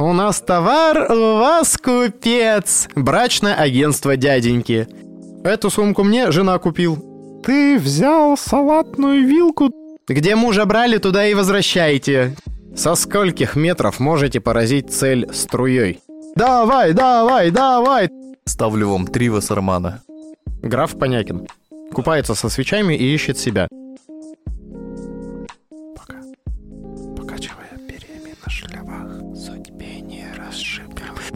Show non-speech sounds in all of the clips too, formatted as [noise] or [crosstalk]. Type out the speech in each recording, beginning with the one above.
У нас товар, у вас купец. Брачное агентство дяденьки. Эту сумку мне жена купил. Ты взял салатную вилку? Где мужа брали, туда и возвращайте. Со скольких метров можете поразить цель струей? Давай, давай, давай. Ставлю вам три Вассермана. Граф Понякин. Купается со свечами и ищет себя.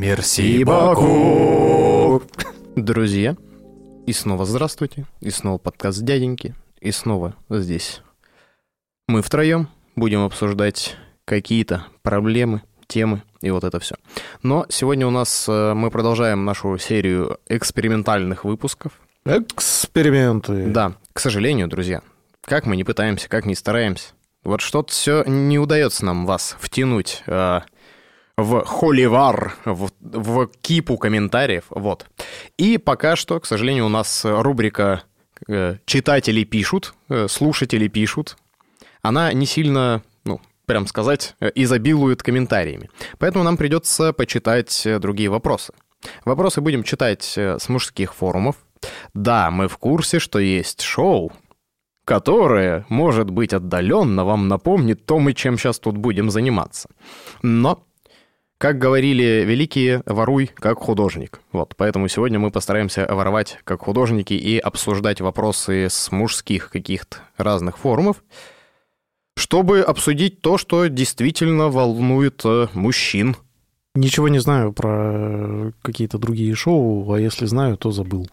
Мерси, Баку! Друзья, и снова здравствуйте, и снова подкаст дяденьки, и снова здесь. Мы втроем будем обсуждать какие-то проблемы, темы и вот это все. Но сегодня у нас э, мы продолжаем нашу серию экспериментальных выпусков. Эксперименты. Да, к сожалению, друзья, как мы не пытаемся, как не стараемся, вот что-то все не удается нам вас втянуть э, в холивар, в, в кипу комментариев, вот. И пока что, к сожалению, у нас рубрика э, «Читатели пишут», э, «Слушатели пишут», она не сильно, ну, прям сказать, э, изобилует комментариями. Поэтому нам придется почитать другие вопросы. Вопросы будем читать с мужских форумов. Да, мы в курсе, что есть шоу, которое, может быть, отдаленно вам напомнит то, мы чем сейчас тут будем заниматься. Но, как говорили великие, воруй как художник. Вот, поэтому сегодня мы постараемся воровать как художники и обсуждать вопросы с мужских каких-то разных форумов, чтобы обсудить то, что действительно волнует э, мужчин. Ничего не знаю про какие-то другие шоу, а если знаю, то забыл.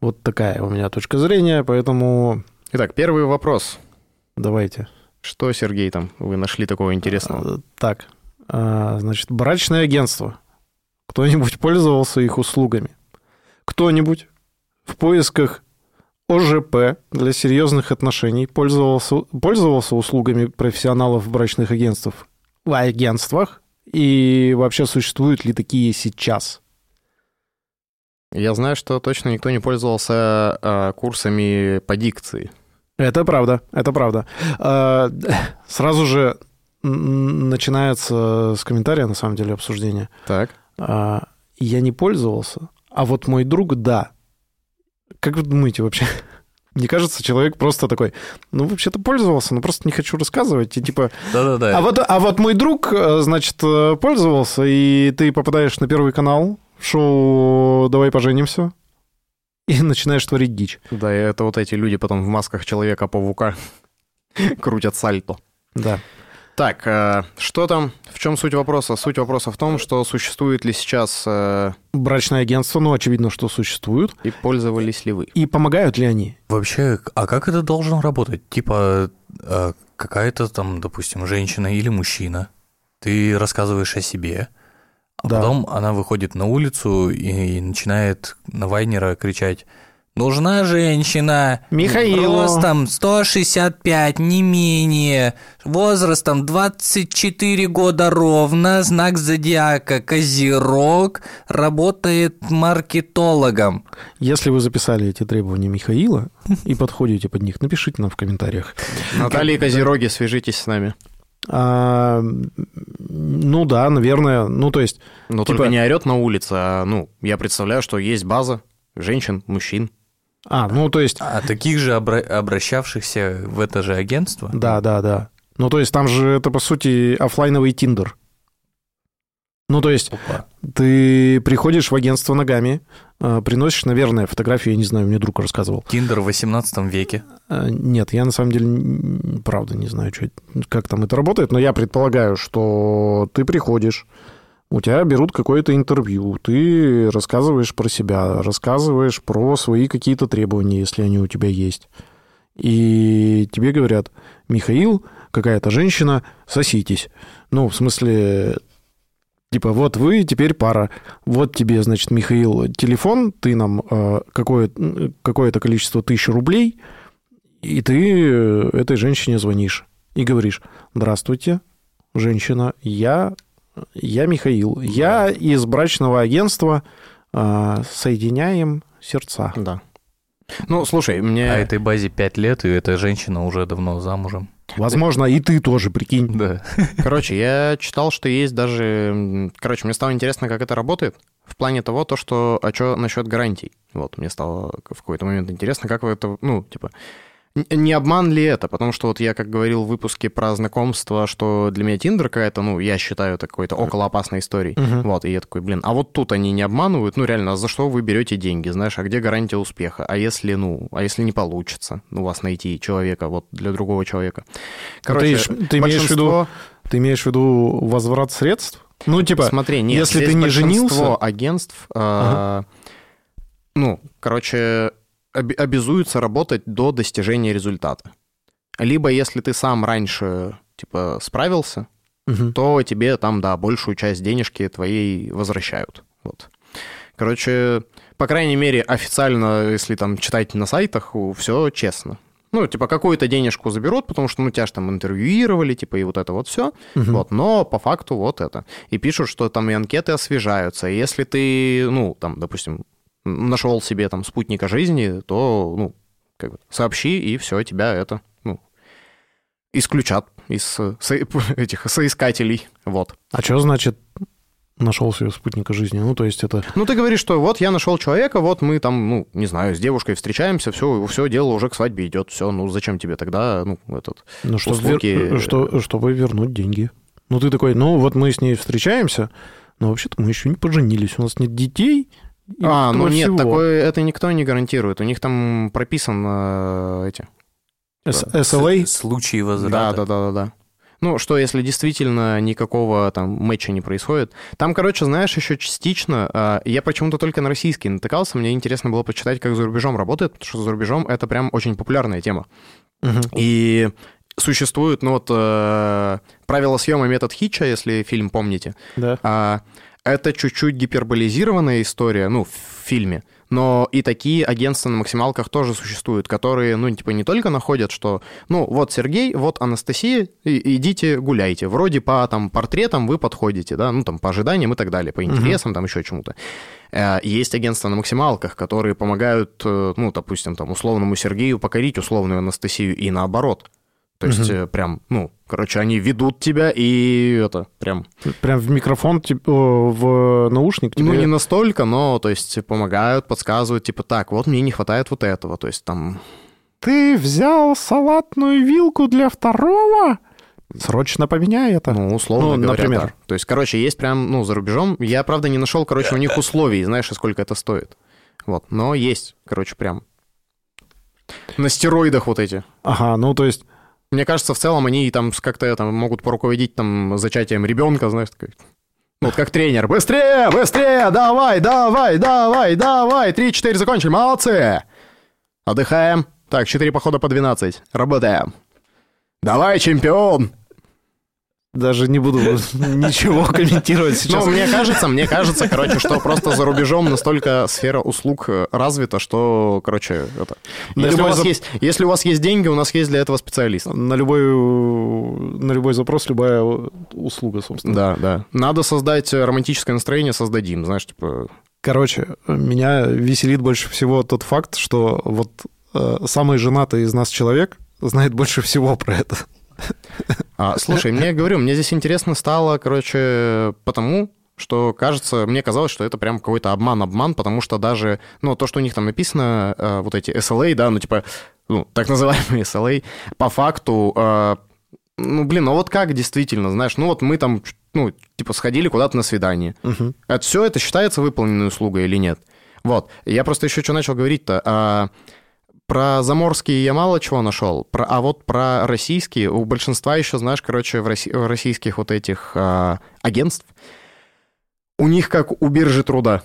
Вот такая у меня точка зрения, поэтому Итак, первый вопрос. давайте. Что, Сергей, там вы нашли такого интересного? А, Так, значит, брачное агентство. Кто-нибудь пользовался их услугами? Кто-нибудь в поисках ОЖП для серьезных отношений пользовался, пользовался услугами профессионалов брачных агентств в агентствах? И вообще существуют ли такие сейчас? Я знаю, что точно никто не пользовался э, курсами по дикции. Это правда, это правда. А, Сразу же начинается с комментария, на самом деле, обсуждения. Так. А, Я не пользовался, а вот мой друг — да. Как вы думаете вообще? [laughs] Мне кажется, человек просто такой, ну, вообще-то пользовался, но просто не хочу рассказывать. И типа, [laughs] Да-да-да. а вот, а вот мой друг, э, значит, э, пользовался, и ты попадаешь на Первый канал в шоу «Давай поженимся», и [laughs] начинаешь творить дичь. Да, и это вот эти люди потом в масках Человека-паука крутят сальто. Да. Так, э, что там? В чем суть вопроса? Суть вопроса в том, что существует ли сейчас э, Брачное агентство, ну, очевидно, что существуют. и пользовались ли вы? И помогают ли они? Вообще, а как это должно работать? Типа, э, какая-то там, допустим, женщина или мужчина, ты рассказываешь о себе, а Да. потом она выходит на улицу и начинает на Вайнера кричать «Нужна женщина, Михаилу». ростом 165, не менее, возрастом 24 года ровно, знак зодиака Козерог, работает маркетологом». Если вы записали эти требования Михаила и подходите под них, напишите нам в комментариях. Наталья Козероги, свяжитесь с нами. А, ну да, наверное. Ну, то есть, Но Типа- только не орет на улице, а, ну, я представляю, что есть база женщин, мужчин. А, ну, то есть, А таких же обра- обращавшихся в это же агентство? да, да, да. Ну, то есть, там же это, по сути, оффлайновый Тиндер. Ну, то есть, Опа. ты приходишь в агентство ногами, э, приносишь, наверное, фотографию, я не знаю, мне друг рассказывал. Тиндер в 18 веке. Э, Нет, я на самом деле, правда, не знаю, чё это- как там это работает, но я предполагаю, что ты приходишь, у тебя берут какое-то интервью, ты рассказываешь про себя, рассказываешь про свои какие-то требования, если они у тебя есть. И тебе говорят, Михаил, какая-то женщина, соситесь. Ну, в смысле, типа, вот вы теперь пара. Вот тебе, значит, Михаил, телефон, ты нам э, какое, какое-то количество тысяч рублей, и ты э, этой женщине звонишь и говоришь, здравствуйте, женщина, я, я Михаил, я из брачного агентства э, «Соединяем сердца». Да. Ну, слушай, мне... А этой базе 5 лет, и эта женщина уже давно замужем. Возможно, и ты тоже, прикинь. Да. Короче, я читал, что есть даже... Короче, мне стало интересно, как это работает. В плане того, то, что... А что насчет гарантий? Вот, мне стало в какой-то момент интересно, как вы это... Ну, типа... Не обман ли это? Потому что вот я, как говорил в выпуске про знакомство, что для меня Тиндер какая-то, ну, я считаю, это какой-то около опасной историей. Мгм. Вот, и я такой, блин, а вот тут они не обманывают? Ну, реально, а за что вы берете деньги? Знаешь, а где гарантия успеха? А если, ну, а если не получится у вас найти человека, вот, для другого человека? Короче, ты, ты имеешь в виду, большинство- ты имеешь в виду возврат средств? Ну, типа, Смотри, нет, если ты не большинство женился- агентств, а, ну, короче, обязуются работать до достижения результата. Либо если ты сам раньше, типа, справился, мгм. то тебе там, да, большую часть денежки твоей возвращают. Вот. Короче, по крайней мере, официально, если там читать на сайтах, все честно. Ну, типа, какую-то денежку заберут, потому что, ну, тебя же там интервьюировали, типа, и вот это вот все. Мгм. Вот, но по факту вот это. И пишут, что там и анкеты освежаются. И если ты, ну, там, допустим, нашел себе там спутника жизни, то, ну, как бы сообщи, и все, тебя это, ну, исключат из со- [laughs] этих соискателей. Вот. А что значит нашел себе спутника жизни? Ну, то есть это... Ну, ты говоришь, что вот я нашел человека, вот мы там, ну, не знаю, с девушкой встречаемся, все, все дело уже к свадьбе идет, все, ну, зачем тебе тогда, ну, этот... Ну, чтобы, Услуги- вер- что, чтобы вернуть деньги. Ну, ты такой, ну, вот мы с ней встречаемся, но вообще-то мы еще не поженились, у нас нет детей. И а, ну нет, всего. такое, это никто не гарантирует, у них там прописан э, эти... С- SLA? Случаи Да, возврата. да, да, да, да. Ну, что если действительно никакого там матча не происходит. Там, короче, знаешь, еще частично, а, я почему-то только на российский натыкался, мне интересно было почитать, как за рубежом работает, потому что за рубежом это прям очень популярная тема. Мгм. И существует, ну вот, э, правило съема метод Хитча, если фильм помните. Да. А, это чуть-чуть гиперболизированная история, ну, в фильме, но и такие агентства на максималках тоже существуют, которые, ну, типа, не только находят, что, ну, вот Сергей, вот Анастасия, и- идите гуляйте. Вроде по, там, портретам вы подходите, да, ну, там, по ожиданиям и так далее, по интересам, там, еще чему-то. Э, Есть агентства на максималках, которые помогают, э, ну, допустим, там, условному Сергею покорить условную Анастасию и наоборот. То есть, э, прям, ну, короче, они ведут тебя и это, прям Прям в микрофон, типа, в наушник тебе... ну, не настолько, но, то есть, помогают, подсказывают, типа, так, вот мне не хватает вот этого, то есть, там... Ты взял салатную вилку для второго? Срочно поменяй это. Ну, условно Ну, говоря, например. да. То есть, короче, есть прям, ну, за рубежом. Я, правда, не нашел, короче, у них [laughs] условий, знаешь, и сколько это стоит. Вот, но есть, короче, прям на стероидах вот эти. Ага, ну, то есть... Мне кажется, в целом они там как-то там могут поруководить там зачатием ребенка, знаешь, такой. Ну, вот как тренер. Быстрее, быстрее, давай, давай, давай, давай. Три-четыре закончили, молодцы. Отдыхаем. Так, четыре похода по 12. Работаем. Давай, чемпион. Даже не буду [laughs] ничего комментировать сейчас. Ну, мне кажется, мне кажется, короче, что просто за рубежом настолько сфера услуг э, развита, что, короче, это... На Если у, любой вас зап- есть, если у вас есть деньги, у нас есть для этого специалист. На любой, на любой запрос любая услуга, собственно. Да, да. Надо создать романтическое настроение, создадим, знаешь, типа... Короче, меня веселит больше всего тот факт, что вот э, самый женатый из нас человек знает больше всего про это. [laughs] А, слушай, мне говорю, мне здесь интересно стало, короче, потому, что кажется, мне казалось, что это прям какой-то обман-обман, потому что даже, ну, то, что у них там написано, э, вот эти SLA, да, ну, типа, ну, так называемые SLA, по факту, э, ну, блин, ну вот как действительно, знаешь, ну вот мы там, ну, типа, сходили куда-то на свидание. Мгм. Это все это считается выполненной услугой или нет? Вот. Я просто еще что начал говорить-то. А, про заморские я мало чего нашел, про, а вот про российские, у большинства еще, знаешь, короче, в, росси- в российских вот этих а, агентств, у них как у биржи труда.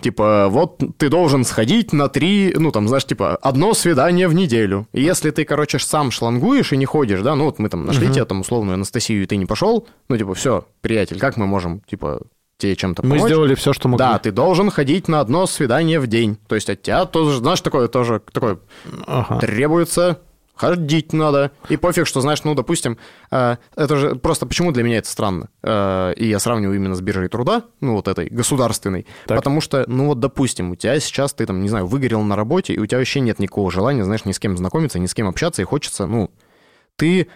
Типа, вот ты должен сходить на три, ну, там, знаешь, типа, одно свидание в неделю. И если ты, короче, сам шлангуешь и не ходишь, да, ну, вот мы там нашли Мгм. тебе там условную Анастасию, и ты не пошел, ну, типа, все, приятель, как мы можем, типа, тебе чем-то Мы помочь? сделали все, что могли. Да, ты должен ходить на одно свидание в день. То есть от тебя тоже, знаешь, такое тоже такое Ага. требуется. Ходить надо. И пофиг, что, знаешь, ну, допустим, э, это же просто почему для меня это странно? Э, и я сравниваю именно с биржей труда, ну, вот этой государственной. Так. Потому что, ну, вот, допустим, у тебя сейчас, ты там, не знаю, выгорел на работе, и у тебя вообще нет никакого желания, знаешь, ни с кем знакомиться, ни с кем общаться, и хочется, ну, ты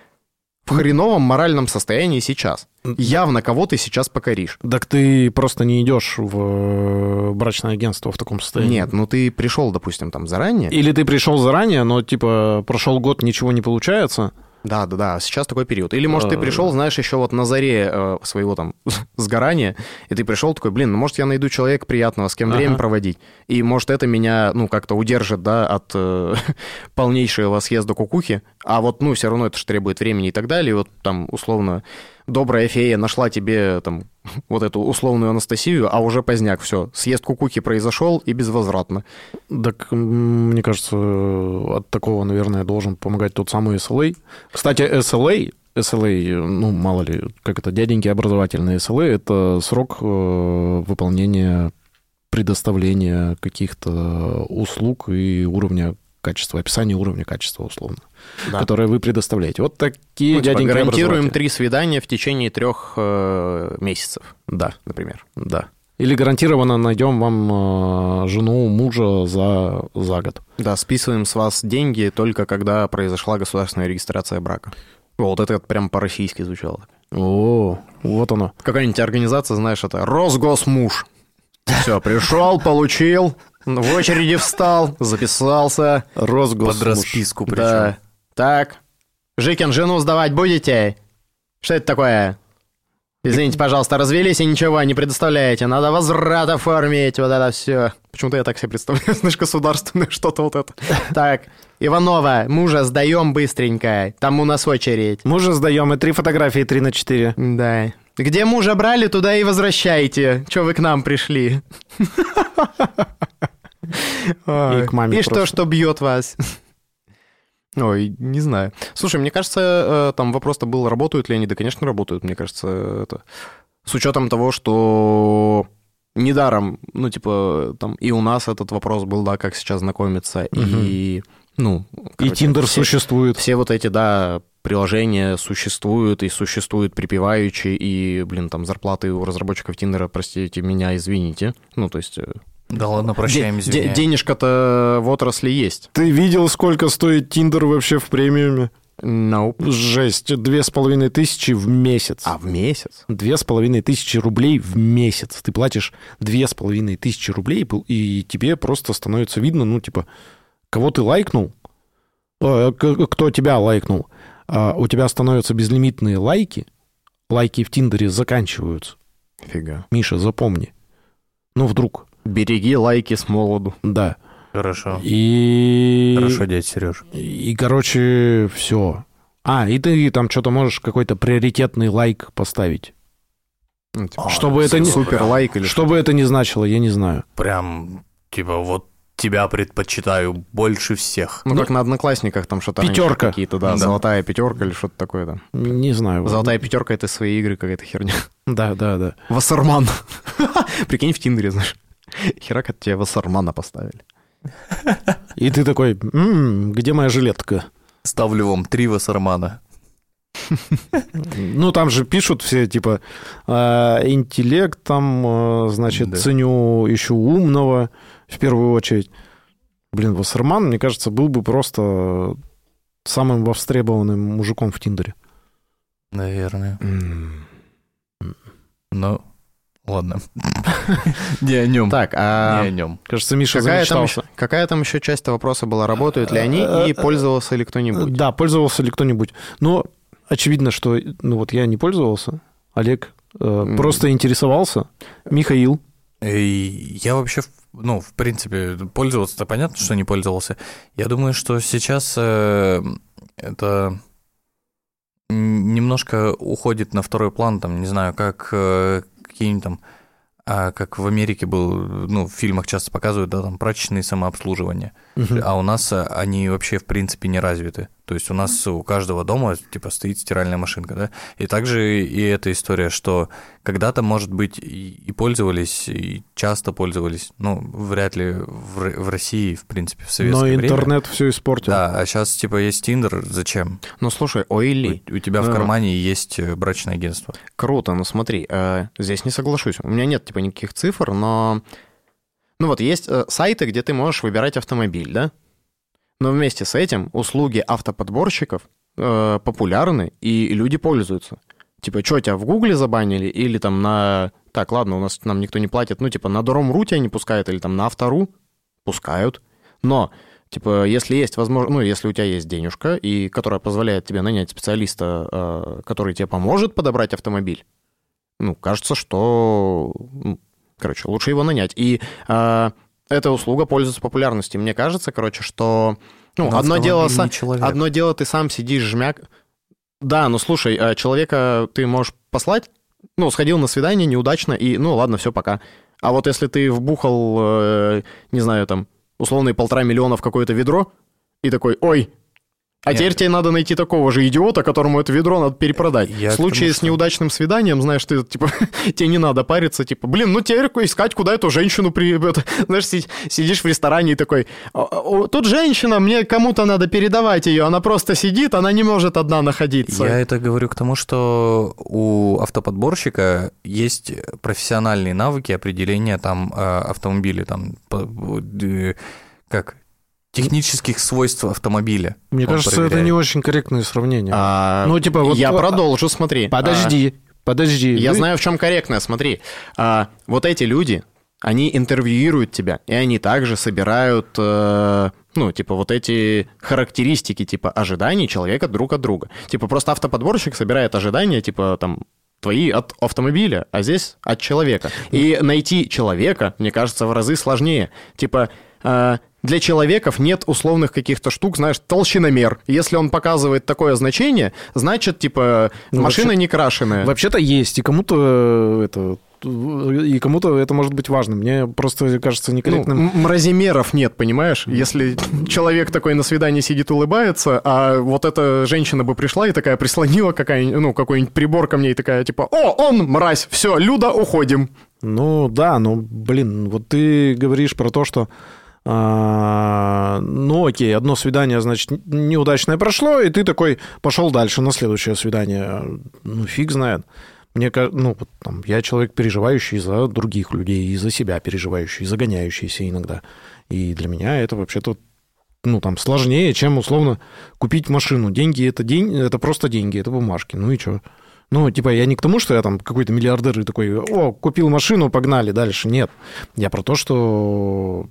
в хреновом моральном состоянии сейчас. Явно кого ты сейчас покоришь. Так ты просто не идешь в э, брачное агентство в таком состоянии. Нет, ну ты пришел, допустим, там заранее. Или ты пришел заранее, но типа прошел год, ничего не получается. Да, да, да, сейчас такой период. Или, может, ты Э. пришел, знаешь, еще вот на заре э, своего там [laughs] сгорания, и ты пришел такой, блин, ну, может, я найду человека приятного, с кем Ага. время проводить. И, может, это меня, ну, как-то удержит, да, от э, [laughs] полнейшего съезда кукухи. А вот, ну, все равно это же требует времени и так далее. И вот там, условно, добрая фея нашла тебе там [laughs] вот эту условную Анастасию, а уже поздняк, все, съезд кукухи произошел и безвозвратно. Так, мне кажется, от такого, наверное, должен помогать тот самый SLA. Кстати, SLA, SLA, ну, мало ли, как это, дяденьки образовательные SLA, это срок э, выполнения предоставления каких-то услуг и уровня качества, описания уровня качества, условно, Да. которое вы предоставляете. Вот такие Ну, типа, дяденьки гарантируем три свидания в течение трех э, месяцев, Да, например. да. Или гарантированно найдем вам э, жену, мужа за, за год. Да, списываем с вас деньги только когда произошла государственная регистрация брака. Вот это прям по-российски звучало. О, вот оно. Какая-нибудь организация, знаешь, это Росгосмуж. Все, пришел, получил, в очереди встал, записался. Росгос. Под расписку причем. Да. Так, Жикин, жену сдавать будете? Что это такое? Извините, пожалуйста, развелись и ничего не предоставляете. Надо возврат оформить, вот это все. Почему-то я так себе представляю, [laughs] знаешь, государственное что-то вот это. Так, Иванова, мужа сдаем быстренько. Там у нас очередь. Мужа сдаем, и три фотографии 3 на 4. Да. Где мужа брали, туда и возвращайте. Че вы к нам пришли? [laughs] [laughs] И к маме И что, что бьет вас? [laughs] Ой, не знаю. Слушай, мне кажется, э, там вопрос-то был, работают ли они. Да, конечно, работают. Мне кажется, это... С учетом того, что недаром, ну, типа, там и у нас этот вопрос был, да, как сейчас знакомиться, и, ну... И короче, Тиндер все- существует. все вот эти, да, приложения существуют и существуют припеваючи, и, блин, там зарплаты у разработчиков Тиндера, простите меня, извините. Ну, то есть... Да ладно, прощаем, де- денежка-то в отрасли есть. Ты видел, сколько стоит Тиндер вообще в премиуме? Nope. Жесть, две с половиной тысячи в месяц. А в месяц? Две с половиной тысячи рублей в месяц. Ты платишь две с половиной тысячи рублей, и тебе просто становится видно, ну, типа, кого ты лайкнул, э, кто тебя лайкнул. А у тебя становятся безлимитные лайки, лайки в Тиндере заканчиваются. Фига. Миша, запомни. Ну, вдруг. Береги лайки с молоду. Да. Хорошо. И... Хорошо, дядь Сереж. И, короче, все. А, и ты там что-то можешь какой-то приоритетный лайк поставить. Ну, типа, А, Чтобы это не- Супер лайк или Что бы это ни значило, я не знаю. Прям, типа, вот тебя предпочитаю больше всех. Ну, как на одноклассниках там что-то Пятерка. какие-то, да, Да. золотая пятерка или что-то такое там. Не знаю. Золотая пятерка это свои игры какая-то херня. Да, да, да. Вассерман. [laughs] Прикинь, в Тиндере, знаешь. [laughs] Херак от тебя Вассермана поставили. И ты такой, «М, где моя жилетка? Ставлю вам три Вассермана. Ну, там же пишут все, типа, «А, интеллект там, э, значит, ценю еще умного, в первую очередь. Блин, Вассерман, мне кажется, был бы просто самым востребованным мужиком в Тиндере. Наверное. Ну, ладно. [laughs] Не о нем. Так, Не а о нем. Кажется, Миша какая там, замечтался. еще, какая там еще часть вопроса была? Работают ли они и пользовался ли кто-нибудь? Да, пользовался ли кто-нибудь. Но очевидно, что ну вот я не пользовался. Олег э, просто интересовался. Михаил. И я вообще, ну, в принципе, пользоваться-то понятно, что не пользовался. Я думаю, что сейчас э, это немножко уходит на второй план, там, не знаю, как э, какие-нибудь там, а, как в Америке был, ну, в фильмах часто показывают, да, там, прачечные самообслуживания. А у нас э, они вообще, в принципе, не развиты. То есть у нас у каждого дома, типа, стоит стиральная машинка, да? И также и эта история, что когда-то, может быть, и пользовались, и часто пользовались, ну, вряд ли в, в России, в принципе, в Но советское время. интернет все испортил. Да, а сейчас, типа, есть Тиндер, зачем? Ну, слушай, Ойли, У, у тебя в А. кармане есть э, брачное агентство. круто, но смотри, э, здесь не соглашусь. У меня нет, типа, никаких цифр, но... Ну вот, есть э, сайты, где ты можешь выбирать автомобиль, да? Но вместе с этим услуги автоподборщиков э, популярны, и люди пользуются. Типа, что, тебя в Гугле забанили или там на... Так, ладно, у нас нам никто не платит. Ну, типа, на Дором.ру тебя не пускают или там на Автору пускают. Но, типа, если есть возможность... Ну, если у тебя есть денежка, и которая позволяет тебе нанять специалиста, э, который тебе поможет подобрать автомобиль, ну, кажется, что... короче, лучше его нанять. И э, эта услуга пользуется популярностью. Мне кажется, короче, что... Ну, Но одно дело, автомобиль са- не человек. одно дело, ты сам сидишь, жмяк... Да, ну слушай, э, человека ты можешь послать, ну, сходил на свидание неудачно, и, ну, ладно, все, пока. А вот если ты вбухал, э, не знаю, там, условные полтора миллиона в какое-то ведро, и такой, ой, а Нет. теперь тебе надо найти такого же идиота, которому это ведро надо перепродать. Я в случае тому, с неудачным свиданием, знаешь, ты, типа, [laughs] тебе не надо париться, типа, блин, ну теперь искать, куда эту женщину при... [laughs] это, знаешь, си- сидишь в ресторане и такой, «О, о, тут женщина, мне кому-то надо передавать ее, она просто сидит, она не может одна находиться. Я это говорю к тому, что у автоподборщика есть профессиональные навыки определения там э, автомобиля, там э, как технических свойств автомобиля. Мне кажется, это проверяет. не очень корректное сравнение. А, Ну, типа, вот- я а- продолжу, смотри. Подожди, подожди. А, я Вы- знаю, в чем корректное, смотри. А, вот эти люди, они интервьюируют тебя, и они также собирают, э, ну, типа, вот эти характеристики, типа, ожиданий человека друг от друга. Типа, просто автоподборщик собирает ожидания, типа, там, твои от автомобиля, а здесь от человека. И найти человека, мне кажется, в разы сложнее. Типа, для человеков нет условных каких-то штук, знаешь, толщиномер. Если он показывает такое значение, значит, типа, Ну, машина вообще- не крашеная. Вообще-то есть, и кому-то э, это и кому-то это может быть важно. Мне просто кажется Ну, некорректным. м- мразимеров нет, понимаешь? Если человек такой на свидании сидит, улыбается, а вот эта женщина бы пришла и такая прислонила какая ну, какой-нибудь прибор ко мне и такая, типа, о, он мразь, все, Люда, уходим. Ну да, ну блин, вот ты говоришь про то, что ну окей, одно свидание, значит, неудачное прошло, и ты такой пошел дальше на следующее свидание. Ну фиг знает. Мне кажется, ну, вот там, я человек, переживающий за других людей, и за себя переживающий, загоняющийся иногда. И для меня это вообще-то ну, там, сложнее, чем, условно, купить машину. Деньги это, день, это просто деньги, это бумажки. Ну и что? Ну, типа, я не к тому, что я там какой-то миллиардер и такой, о, купил машину, погнали дальше. Нет. Я про то, что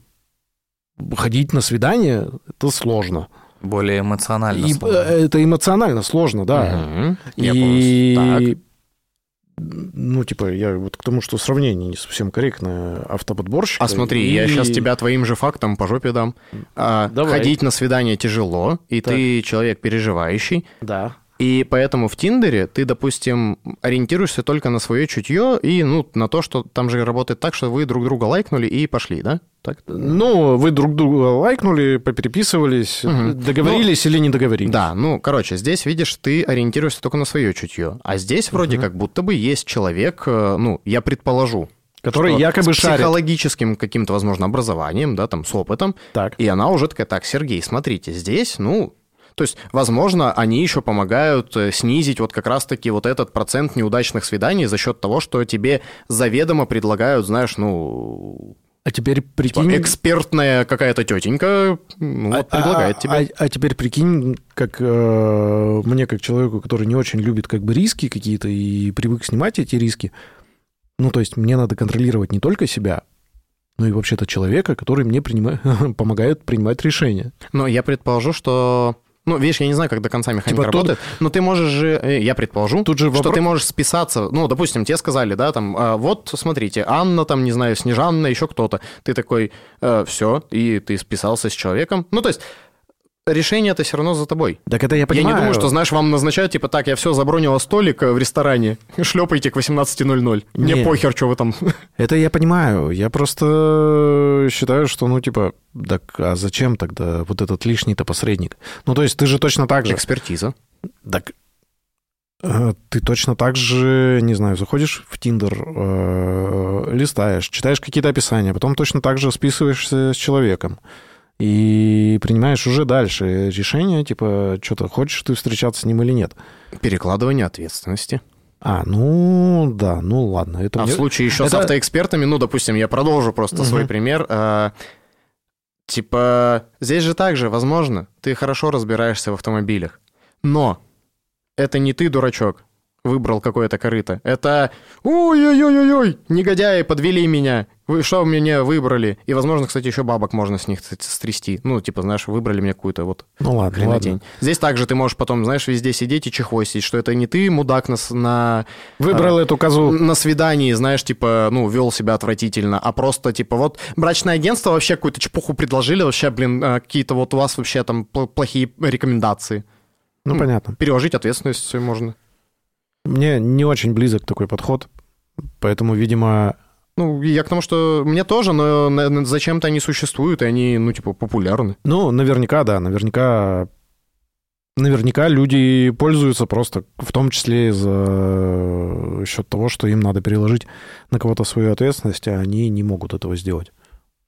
ходить на свидание – это сложно. Более эмоционально. И, сложно. э, это эмоционально сложно, да. Я И, ну, типа, я вот к тому, что сравнение не совсем корректное автоподборщика. А смотри, я и- сейчас тебя твоим же фактом по жопе дам. А, Давай. ходить на свидание тяжело, и Так. ты человек переживающий, Да. И поэтому в Тиндере ты, допустим, ориентируешься только на свое чутье и, ну, на то, что там же работает так, что вы друг друга лайкнули и пошли, да? Так? Ну, вы друг друга лайкнули, попереписывались, Мгм. договорились или не договорились. Да, ну, короче, здесь, видишь, ты ориентируешься только на свое чутье. А здесь вроде как будто бы есть человек, э, ну, я предположу, Который что якобы с шарит. психологическим каким-то, возможно, образованием, да, там, с опытом. Так. И она уже такая, так, Сергей, смотрите, здесь, ну, то есть, возможно, они еще помогают э, снизить вот как раз-таки вот этот процент неудачных свиданий за счет того, что тебе заведомо предлагают, знаешь, ну, А теперь типа, прикинь... экспертная какая-то тетенька, ну, вот а- предлагает а- тебе. А, а теперь прикинь, как э, мне, как человеку, который не очень любит как бы риски какие-то и привык снимать эти риски, ну, то есть мне надо контролировать не только себя, но и вообще-то человека, который мне принима- [laughs] помогает принимать решения. Но я предположу, что... Ну, видишь, я не знаю, как до конца механика Типа тут- работает, но ты можешь же, э, я предположу, Тут же что вопро- ты можешь списаться, ну, допустим, тебе сказали, да, там, а, вот, смотрите, Анна, там, не знаю, Снежанна, еще кто-то. Ты такой, все, и ты списался с человеком. Ну, то есть решение-то все равно за тобой. Так это я понимаю. Я не думаю, что, знаешь, вам назначают, типа, так, я все забронила столик э, в ресторане, [laughs] шлепайте к 18.00. Мне Не. похер, что вы там. [laughs] Это я понимаю. Я просто считаю, что, ну, типа, так а зачем тогда вот этот лишний-то посредник? Ну, то есть ты же точно так же... Экспертиза. Так э, ты точно так же, не знаю, заходишь в Тиндер, э, листаешь, читаешь какие-то описания, потом точно так же списываешься с человеком и принимаешь уже дальше решение, типа, что-то хочешь ты встречаться с ним или нет. Перекладывание ответственности. А, ну, да, ну ладно. Это А в мне- случае еще с это- автоэкспертами, ну, допустим, я продолжу просто Мгм. свой пример. а, Типа, здесь же так же, возможно, ты хорошо разбираешься в автомобилях, Но это не ты, дурачок, выбрал какое-то корыто. Это ой-ой-ой-ой, негодяи подвели меня. Вы что меня выбрали? И, возможно, кстати, еще бабок можно с них стрясти. Ну, типа, знаешь, выбрали мне какую-то вот Ну ладно, ладно. Здесь также ты можешь потом, знаешь, везде сидеть и чехвостить, что это не ты, мудак, на, на, Выбрал эту козу. на свидании, знаешь, типа, ну, вел себя отвратительно, а просто, типа, вот брачное агентство вообще какую-то чепуху предложили, вообще, блин, а, какие-то вот у вас вообще там пл- плохие рекомендации. Ну, понятно. Переложить ответственность можно. Мне не очень близок такой подход, поэтому, видимо, Ну, я к тому, что мне тоже, но зачем-то они существуют, и они, ну, типа, популярны. ну, наверняка, да, наверняка, наверняка люди пользуются просто, в том числе за счет того, что им надо переложить на кого-то свою ответственность, а они не могут этого сделать.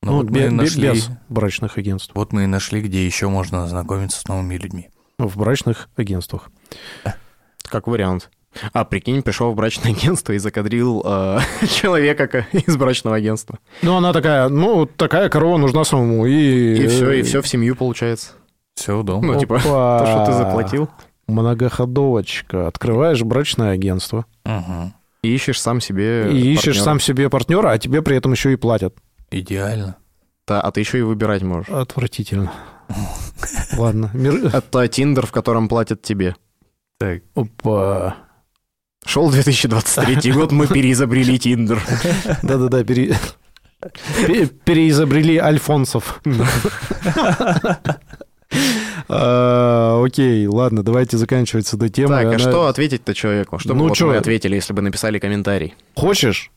Ну, вот мы бе- бе- нашли, без брачных агентств. вот мы и нашли, где еще можно знакомиться с новыми людьми. В брачных агентствах. Как вариант. А прикинь, пришел в брачное [laughs] агентство и закадрил э, [laughs] человека ка- из брачного агентства. Ну, она такая, ну, такая корова нужна самому, и... И все, и все в семью получается. Все, удобно. Ну, типа, Опа. [laughs] то, что ты заплатил. Многоходовочка. Открываешь брачное агентство Мгм. И ищешь сам себе и ищешь партнера. сам себе партнера, а тебе при этом еще и платят. Идеально. Да, а ты еще и выбирать можешь. Отвратительно. Ладно. мир- Это Тиндер, в котором платят тебе. Так, Опа. Шел 2023 год, мы переизобрели Тиндер. Да-да-да, пере- пе- переизобрели альфонсов. А, Окей, ладно, давайте заканчивать с этой темой. Так, а Она- что ответить-то человеку? Что бы Ну, вот чё? вы ответили, если бы написали комментарий? Хочешь?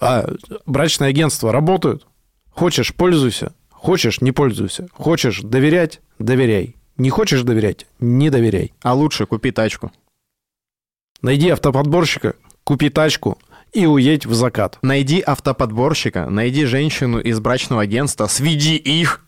А, брачные агентства работают? Хочешь, пользуйся. Хочешь, не пользуйся. Хочешь доверять? Доверяй. Не хочешь доверять? Не доверяй. А лучше купи тачку. Найди автоподборщика, купи тачку и уедь в закат. Найди автоподборщика, найди женщину из брачного агентства, сведи их,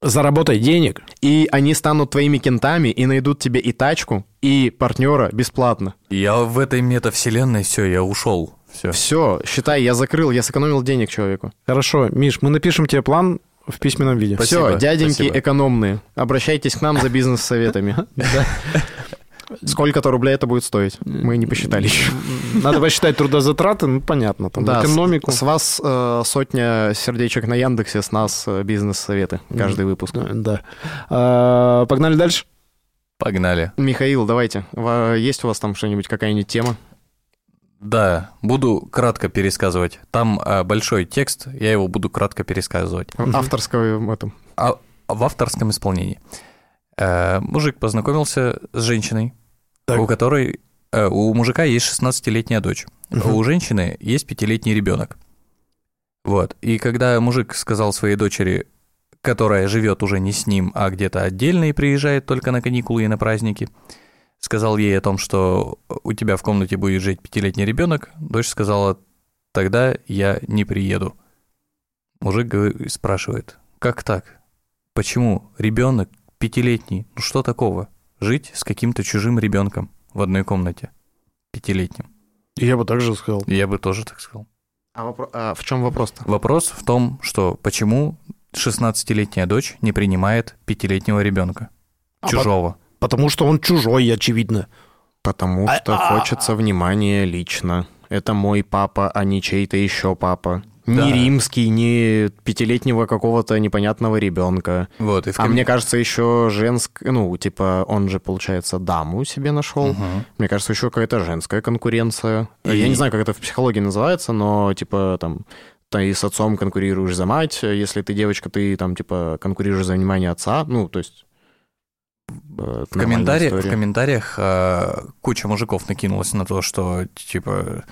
Заработай денег. и они станут твоими кентами и найдут тебе и тачку, и партнера бесплатно. я в этой метавселенной, все, я ушел. Все. Все, считай, я закрыл, я сэкономил денег человеку. Хорошо, Миш, мы напишем тебе план в письменном виде. Спасибо, Все, дяденьки спасибо. экономные, обращайтесь к нам за бизнес-советами. [laughs] Сколько-то рублей это будет стоить? Мы не посчитали еще. Надо посчитать трудозатраты, ну, понятно, там, Да, экономику. С вас э, сотня сердечек на Яндексе, с нас э, бизнес-советы. Каждый выпуск. Да, Да. А, Погнали дальше? Погнали. Михаил, давайте. Ва- Есть у вас там что-нибудь, какая-нибудь тема? Да, буду кратко пересказывать. Там а, большой текст, я его буду кратко пересказывать. Авторского этом. А в авторском исполнении. Э, мужик познакомился с женщиной, Так. у которой... э, у мужика есть 16-летняя дочь. Мгм. У женщины есть пятилетний ребенок. Вот. И когда мужик сказал своей дочери, которая живет уже не с ним, а где-то отдельно и приезжает только на каникулы и на праздники, сказал ей о том, что у тебя в комнате будет жить пятилетний ребенок, дочь сказала, тогда я не приеду. Мужик спрашивает, как так? Почему ребенок пятилетний? Ну что такого? Жить с каким-то чужим ребенком в одной комнате пятилетним. Я бы также сказал. Я бы тоже так сказал. А, вопро- а в чем вопрос-то? Вопрос в том, что почему 16-летняя дочь не принимает пятилетнего ребенка А чужого. Потому что он чужой, очевидно. Потому А- что а- хочется внимания лично. Это мой папа, а не чей-то еще папа. Да. Не римский, не пятилетнего какого-то непонятного ребенка. Вот, и в А ком- мне кажется, еще женск... Ну, типа, он же, получается, даму себе нашел. Мгм. Мне кажется, еще какая-то женская конкуренция. И- Я не знаю, как это в психологии называется, но, типа, там, ты с отцом конкурируешь за мать. Если ты девочка, ты, там, типа, конкурируешь за внимание отца. Ну, то есть... э, В, комментариях, в комментариях а, куча мужиков накинулась на то, что типа,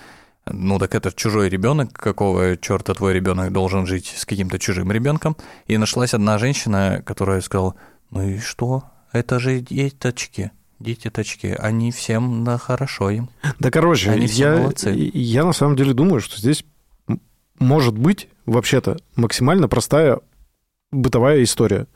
ну так это чужой ребенок, какого черта твой ребенок должен жить с каким-то чужим ребенком. И нашлась одна женщина, которая сказала, ну и что? Это же деточки, дети-точки, они всем на хорошо им. Да, короче, Они все я, молодцы. я на самом деле думаю, что здесь может быть вообще-то максимально простая бытовая история.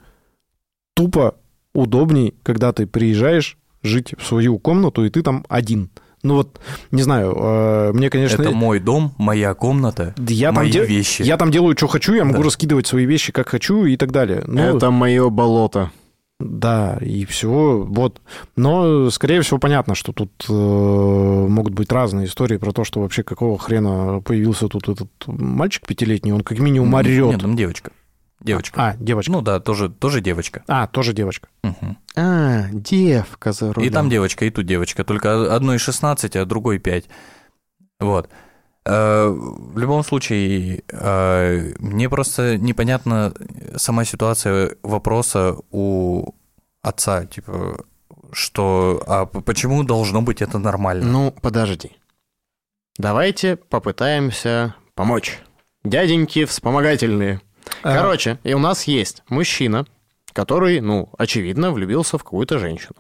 Тупо удобней, когда ты приезжаешь жить в свою комнату, и ты там один. Ну вот, не знаю, э, мне, конечно... Это мой дом, моя комната, я, там мои де- вещи. я там делаю, что хочу, я могу Да. раскидывать свои вещи, как хочу и так далее. Ну, Это мое болото. Да, и все. Вот. Но, скорее всего, понятно, что тут э, могут быть разные истории про то, что вообще какого хрена появился тут этот мальчик пятилетний, он как минимум орет. Нет, там девочка. Девочка. А, девочка. Ну да, тоже, тоже девочка. А, тоже девочка. Мгм. А, девка за рулем. И там девочка, и тут девочка. Только одной 16, а другой 5. Вот. Э, В любом случае, э, мне просто непонятна сама ситуация вопроса у отца, типа, что, а почему должно быть это нормально? Ну, подожди. Давайте попытаемся помочь. Дяденьки вспомогательные. Короче, и у нас есть мужчина, который, ну, очевидно, влюбился в какую-то женщину.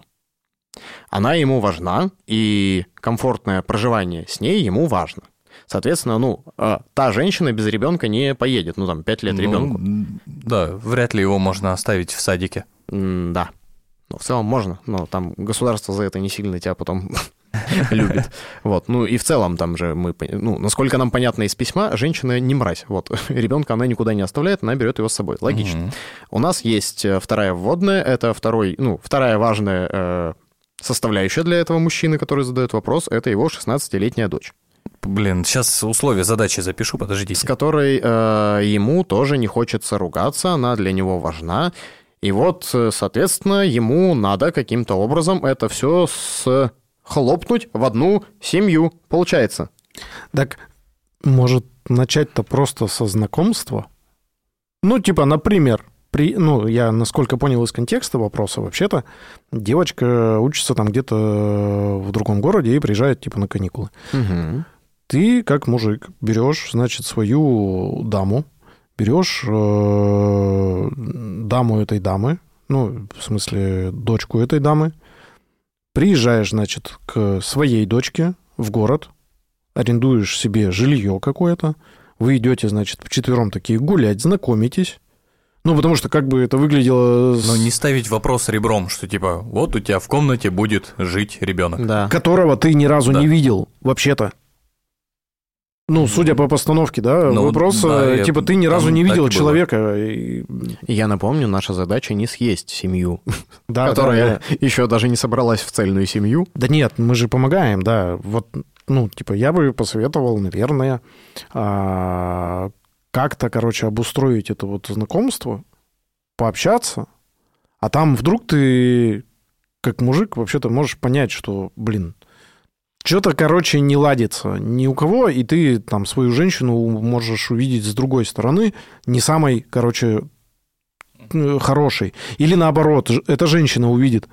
Она ему важна, и комфортное проживание с ней ему важно. Соответственно, ну, а, та женщина без ребенка не поедет, ну, там, 5 лет Ну, ребенку. Да, вряд ли его можно оставить в садике. М, Да. Ну, в целом можно, но там государство за это не сильно тебя потом [laughs] [laughs] любит. Вот. Ну и в целом там же мы, ну, насколько нам понятно из письма, женщина не мразь. Вот. [laughs] Ребенка она никуда не оставляет, она берет его с собой. Логично. У нас есть э, вторая вводная, это второй, ну, вторая важная э, составляющая для этого мужчины, который задает вопрос, это его 16-летняя дочь, Блин, сейчас условия задачи запишу, с подождите. которой э, ему тоже не хочется ругаться, она для него важна. И вот, э, соответственно, ему надо каким-то образом это все хлопнуть в одну семью, получается. Так, может, начать-то просто со знакомства? Ну, типа, например, при, ну, я, насколько понял из контекста вопроса, вообще-то девочка учится там где-то в другом городе и приезжает, типа, на каникулы. Ты, как мужик, берешь, значит, свою даму, берешь э, даму этой дамы, ну, в смысле, дочку этой дамы, приезжаешь, значит, к своей дочке в город, арендуешь себе жилье какое-то, вы идете, значит, вчетвером такие гулять, знакомитесь. Ну, потому что как бы это выглядело... с- Но не ставить вопрос ребром, что типа, вот у тебя в комнате будет жить ребенок. Да. которого ты ни разу Да. не видел, вообще-то. Ну, судя по постановке, да, Ну, вопрос, да, э, я- типа, ты ни разу не видел человека. и- Я напомню, наша задача не съесть семью, [laughs] Да, которая да, еще даже не собралась в цельную семью. Да нет, мы же помогаем, да. Вот, ну, типа, я бы посоветовал, наверное, а, как-то, короче, обустроить это вот знакомство, пообщаться, а там вдруг ты, как мужик, вообще-то можешь понять, что, блин, что-то, короче, не ладится ни у кого, и ты там свою женщину можешь увидеть с другой стороны, не самой, короче, э, хорошей. Или наоборот, эта женщина увидит,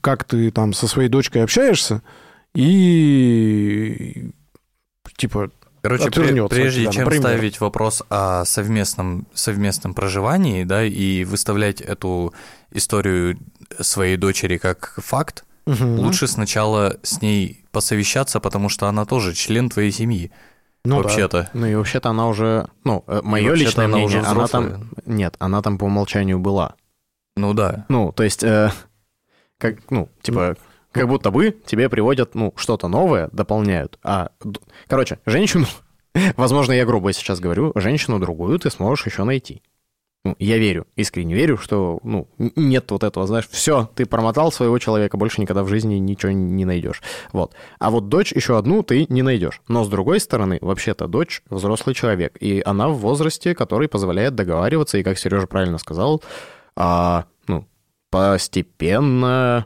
как ты там со своей дочкой общаешься, и типа, Короче, прежде тебя, чем например. ставить вопрос о совместном, совместном проживании, да, и выставлять эту историю своей дочери как факт, мгм. лучше сначала с ней посовещаться, потому что она тоже член твоей семьи, Ну да. вообще-то. Ну и вообще-то она уже, ну, мое вообще-то личное она мнение, уже она там, нет, она там по умолчанию была. Ну да. Ну, то есть, э, как, ну, типа, как будто бы тебе приводят, ну, что-то новое, дополняют. А, короче, женщину, [laughs] возможно, я грубо сейчас говорю, женщину другую ты сможешь еще найти. Ну, я верю, искренне верю, что, ну, нет вот этого, знаешь, все, ты промотал своего человека, больше никогда в жизни ничего не найдешь. Вот. А вот дочь еще одну ты не найдешь. Но с другой стороны, вообще-то дочь взрослый человек, и она в возрасте, который позволяет договариваться, и, как Сережа правильно сказал, а, ну, постепенно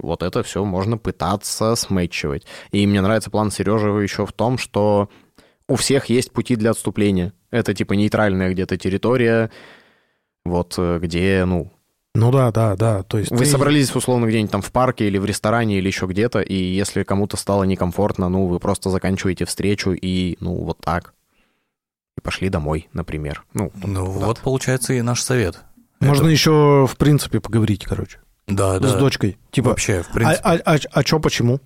вот это все можно пытаться смычивать. И мне нравится план Сережи еще в том, что у всех есть пути для отступления. Это типа нейтральная где-то территория, вот э, где, ну, Ну да, да, да. То есть вы ты- собрались условно где-нибудь там в парке или в ресторане или еще где-то, и если кому-то стало некомфортно, ну, вы просто заканчиваете встречу и, ну, вот так. И пошли домой, например. Ну, Ну вот получается и наш совет. Можно Это- еще, в принципе, поговорить, короче, Да, да. с дочкой. Типа, Вообще, в а, принципе. а, а, а чё, почему?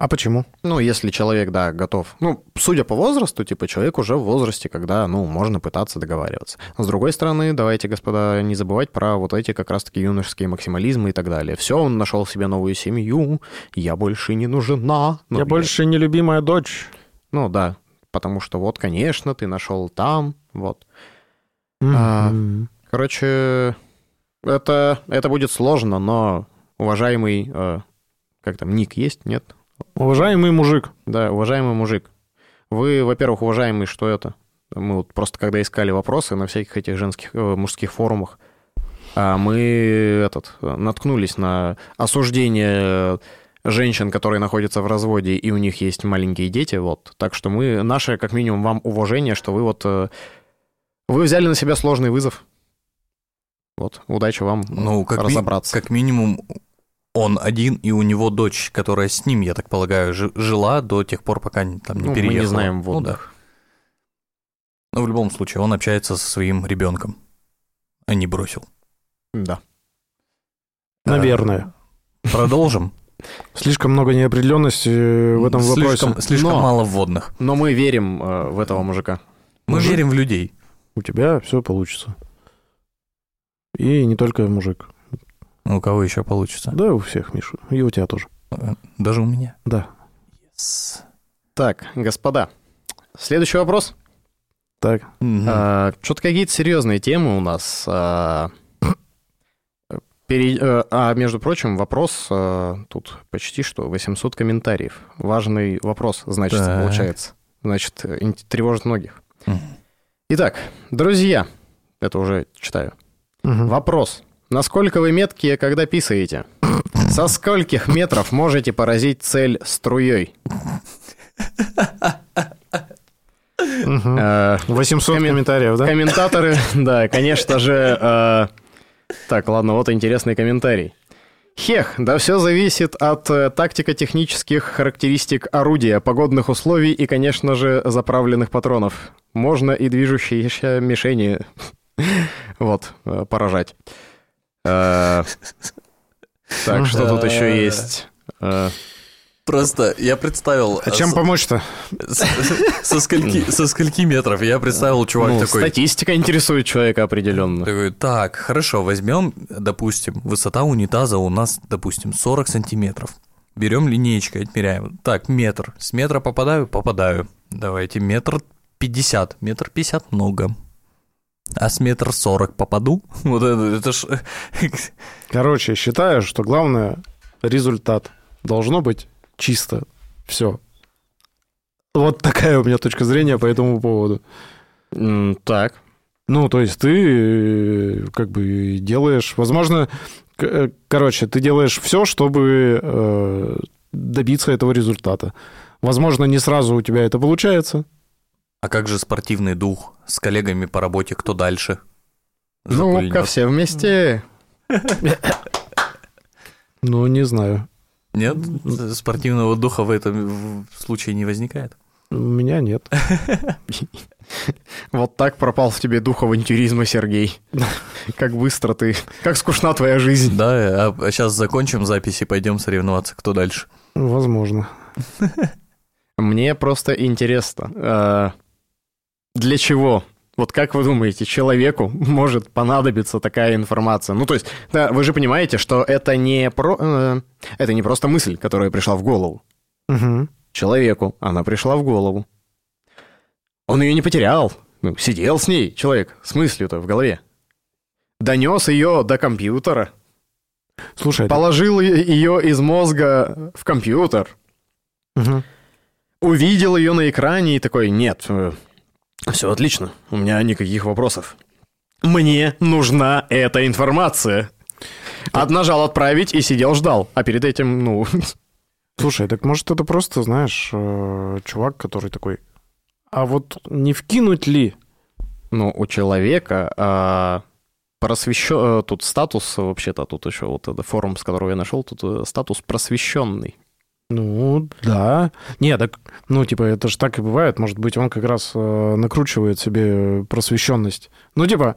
А почему? Ну, если человек, да, готов. Ну, судя по возрасту, типа, человек уже в возрасте, когда, ну, можно пытаться договариваться. Но, с другой стороны, давайте, господа, не забывать про вот эти как раз-таки юношеские максимализмы и так далее. Все, он нашел себе новую семью, я больше не нужна. Ну, я больше не любимая дочь. Ну, да, потому что вот, конечно, ты нашел там, вот. А, М. Короче, Это, это будет сложно, но уважаемый... э, как там, ник есть, нет? Уважаемый мужик. Да, уважаемый мужик. Вы, во-первых, уважаемый, что это? Мы вот просто когда искали вопросы на всяких этих женских, э, мужских форумах, а мы этот, наткнулись на осуждение женщин, которые находятся в разводе, и у них есть маленькие дети, вот. Так что мы, наше, как минимум, вам уважение, что вы вот... э, Вы взяли на себя сложный вызов. Вот, удачи вам Ну, как, ми- разобраться. как минимум, он один, и у него дочь, которая с ним, я так полагаю, жи- жила до тех пор, пока не- там не Ну, мы переехала. не знаем Ну, водных. да. Но в любом случае, он общается со своим ребенком, а не бросил. Да. Наверное. А, Продолжим. [laughs] Слишком много неопределенности в этом слишком, вопросе. Слишком Но- мало вводных. Но мы верим э, в этого мужика. Мы Мужик? верим в людей. У тебя все получится. И не только мужик. Ну, У кого еще получится? Да, у всех, Миша. И у тебя тоже. Э, Даже у меня. Да. Yes. Так, господа, следующий вопрос. Так. Мгм. что-то какие-то серьезные темы у нас. а, пере- э, А, между прочим, вопрос а, тут почти что 800 комментариев. Важный вопрос, значит, Так. получается. Значит, тревожит многих. Мгм. Итак, друзья, это уже читаю. Мгм. Вопрос. Насколько вы меткие, когда писаете? Со скольких метров можете поразить цель струей? Мгм. Э, 800 коммен- комментариев, да? Комментаторы, [laughs] да, конечно же. э, Так, ладно, вот интересный комментарий. Хех, да все зависит от э, тактико-технических характеристик орудия, погодных условий и, конечно же, заправленных патронов. Можно и движущиеся мишени [laughs] вот, э, поражать. Э, Так, что тут еще есть? Э, Просто я представил... А чем с- помочь-то? Со скольки, со скольки метров? Я представил, чувак ну, такой... Статистика интересует человека определенно. Такой, так, хорошо, возьмем, допустим, высота унитаза у нас, допустим, 40 сантиметров. Берем линеечкой, отмеряем. Так, метр. С метра попадаю? Попадаю. Давайте метр пятьдесят. Метр пятьдесят много. А с метр сорок попаду? [laughs] Вот это, это ж... Короче, считаю, что главное результат. Должно быть чисто. Все. Вот такая у меня точка зрения по этому поводу. Так, Ну, то есть ты э, как бы делаешь, возможно, э, короче, ты делаешь все, чтобы э, добиться этого результата. Возможно, не сразу у тебя это получается. А как же спортивный дух? С коллегами по работе кто дальше? ну-ка Запульнёт. все вместе. Ну, не знаю. Нет? Спортивного духа в этом случае не возникает? У меня нет. Вот так пропал в тебе дух авантюризма, Сергей. Как быстро ты... Как скучна твоя жизнь. Да, а сейчас закончим запись и пойдем соревноваться, кто дальше. Возможно. Мне просто интересно, э, для чего? Вот как вы думаете, человеку может понадобиться такая информация? Ну, то есть, да, вы же понимаете, что это не, про, э, это не просто мысль, которая пришла в голову. Мгм. Человеку она пришла в голову. Он ее не потерял. Ну, сидел с ней человек с мыслью-то в голове. Донес ее до компьютера. Слушай, это- Положил ее из мозга в компьютер. Мгм. Увидел ее на экране и такой, нет, все отлично, у меня никаких вопросов. Мне нужна эта информация. От нажал отправить и сидел ждал. А перед этим, ну, [laughs] Слушай, так может это просто, знаешь, э, чувак, который такой, а вот не вкинуть ли? ну у человека а, просвещен... э, Тут статус вообще-то, тут еще вот это форум, с которого я нашел, тут э, статус просвещенный. Ну, да. Не, так, ну, типа, это же так и бывает. Может быть, он как раз э, накручивает себе просвещенность. Ну, типа...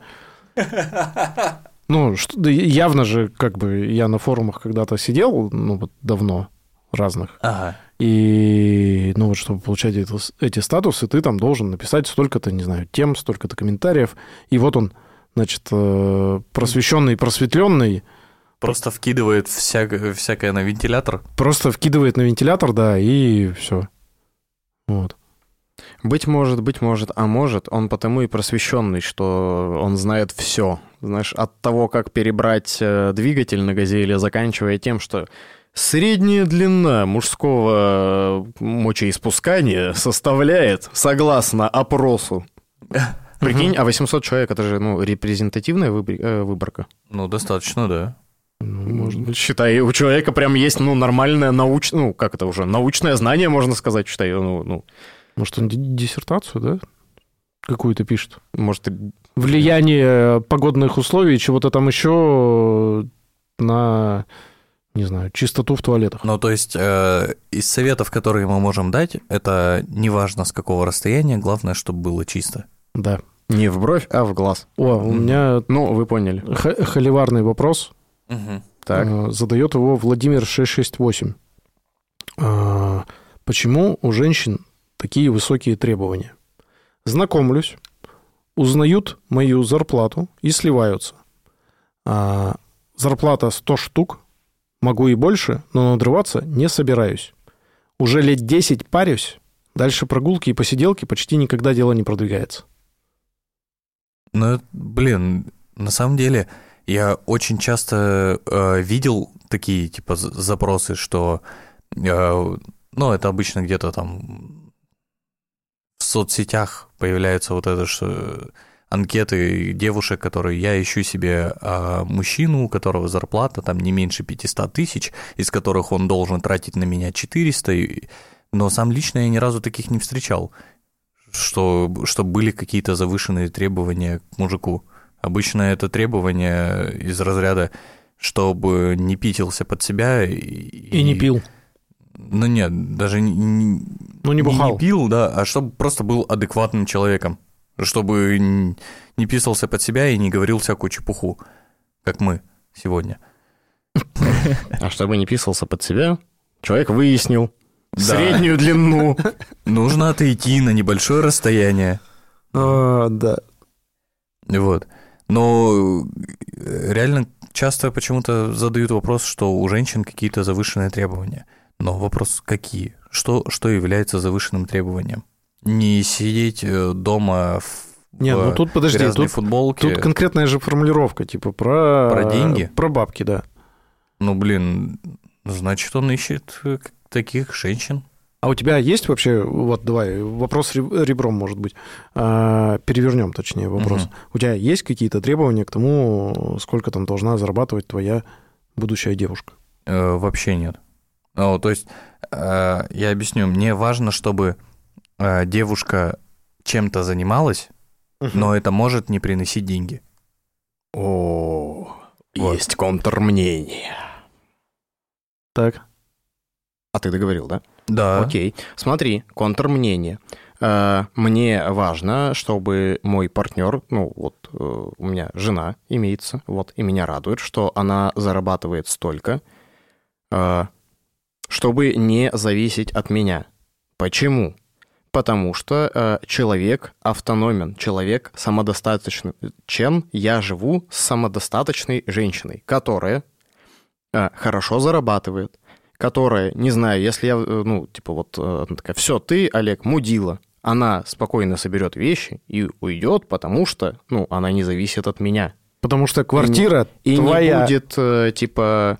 Ну, что, явно же, как бы, я на форумах когда-то сидел, ну, вот давно, разных. Ага. И, ну, вот, чтобы получать это- эти статусы, ты там должен написать столько-то, не знаю, тем, столько-то комментариев. И вот он, значит, э, просвещенный, просветленный, Просто вкидывает всяк- всякое на вентилятор. просто вкидывает на вентилятор, да, и все. Вот. Быть может, быть может, а может, он потому и просвещенный, что он знает все. Знаешь, от того, как перебрать э, двигатель на газеле, заканчивая тем, что средняя длина мужского э, мочеиспускания составляет, согласно опросу, [laughs] Прикинь, а 800 человек, это же, ну, репрезентативная э, выборка. Ну, достаточно, да. Ну, быть. Считай, у человека прям есть, ну, нормальное научное, ну, как это уже, научное знание, можно сказать, считай, ну, ну Может, он ди- диссертацию, да? Какую-то пишет. может, и- Влияние погодных условий, чего-то там еще на, не знаю, чистоту в туалетах. Ну, то есть, э, из советов, которые мы можем дать, это неважно с какого расстояния, главное, чтобы было чисто. Да. не в бровь, а в глаз. О, у меня Ну, вы поняли. х- холиварный вопрос. Так. Э, Задает его Владимир 668. А, Почему у женщин такие высокие требования? Знакомлюсь, узнают мою зарплату и сливаются. А, Зарплата 100 штук, могу и больше, но надрываться не собираюсь. Уже лет 10 парюсь, дальше прогулки и посиделки почти никогда дело не продвигается. Ну, блин, на самом деле, я очень часто э, видел такие, типа, запросы, что, э, ну, это обычно где-то там в соцсетях появляются вот это что анкеты девушек, которые я ищу себе а, мужчину, у которого зарплата там не меньше 500 тысяч, из которых он должен тратить на меня 400, и- но сам лично я ни разу таких не встречал, что, что были какие-то завышенные требования к мужику. Обычно это требования из разряда, чтобы не питился под себя и, И не пил. Ну нет, даже не, не- Ну, не бухал. не пил, да, а чтобы просто был адекватным человеком. Чтобы не писался под себя и не говорил всякую чепуху, как мы сегодня. А чтобы не писался под себя, человек выяснил Да. среднюю длину. Нужно отойти на небольшое расстояние. А, да. Вот. Но э, реально часто почему-то задают вопрос, что у женщин какие-то завышенные требования. Но вопрос какие? Что, что является завышенным требованием? Не сидеть э, дома в, Не, ну тут подожди, тут, футболке. тут конкретная же формулировка, типа про... Про деньги? Про бабки, да. Ну, блин, значит, он ищет э, таких женщин. А у тебя есть вообще, вот давай, вопрос ре- ребром, может быть, А, перевернем, точнее, вопрос. Мгм. У тебя есть какие-то требования к тому, сколько там должна зарабатывать твоя будущая девушка? Э, вообще нет. Ну, то есть, э, я объясню, мне важно, чтобы э, девушка чем-то занималась, но это может не приносить деньги. О, Вот. есть контрмнение. Так. А ты договорил, да? Да. Окей. Смотри, контрмнение. Э, Мне важно, чтобы мой партнер, ну вот э, у меня жена имеется, вот, и меня радует, что она зарабатывает столько, э, чтобы не зависеть от меня. Почему? Потому что э, человек автономен, человек самодостаточный. Чем я живу с самодостаточной женщиной, которая э, хорошо зарабатывает, которая, не знаю, если я, э, ну, типа вот, э, она такая, все, ты, Олег, мудила, она спокойно соберет вещи и уйдет, потому что, ну, она не зависит от меня. Потому что квартира И твоя... не будет, э, типа,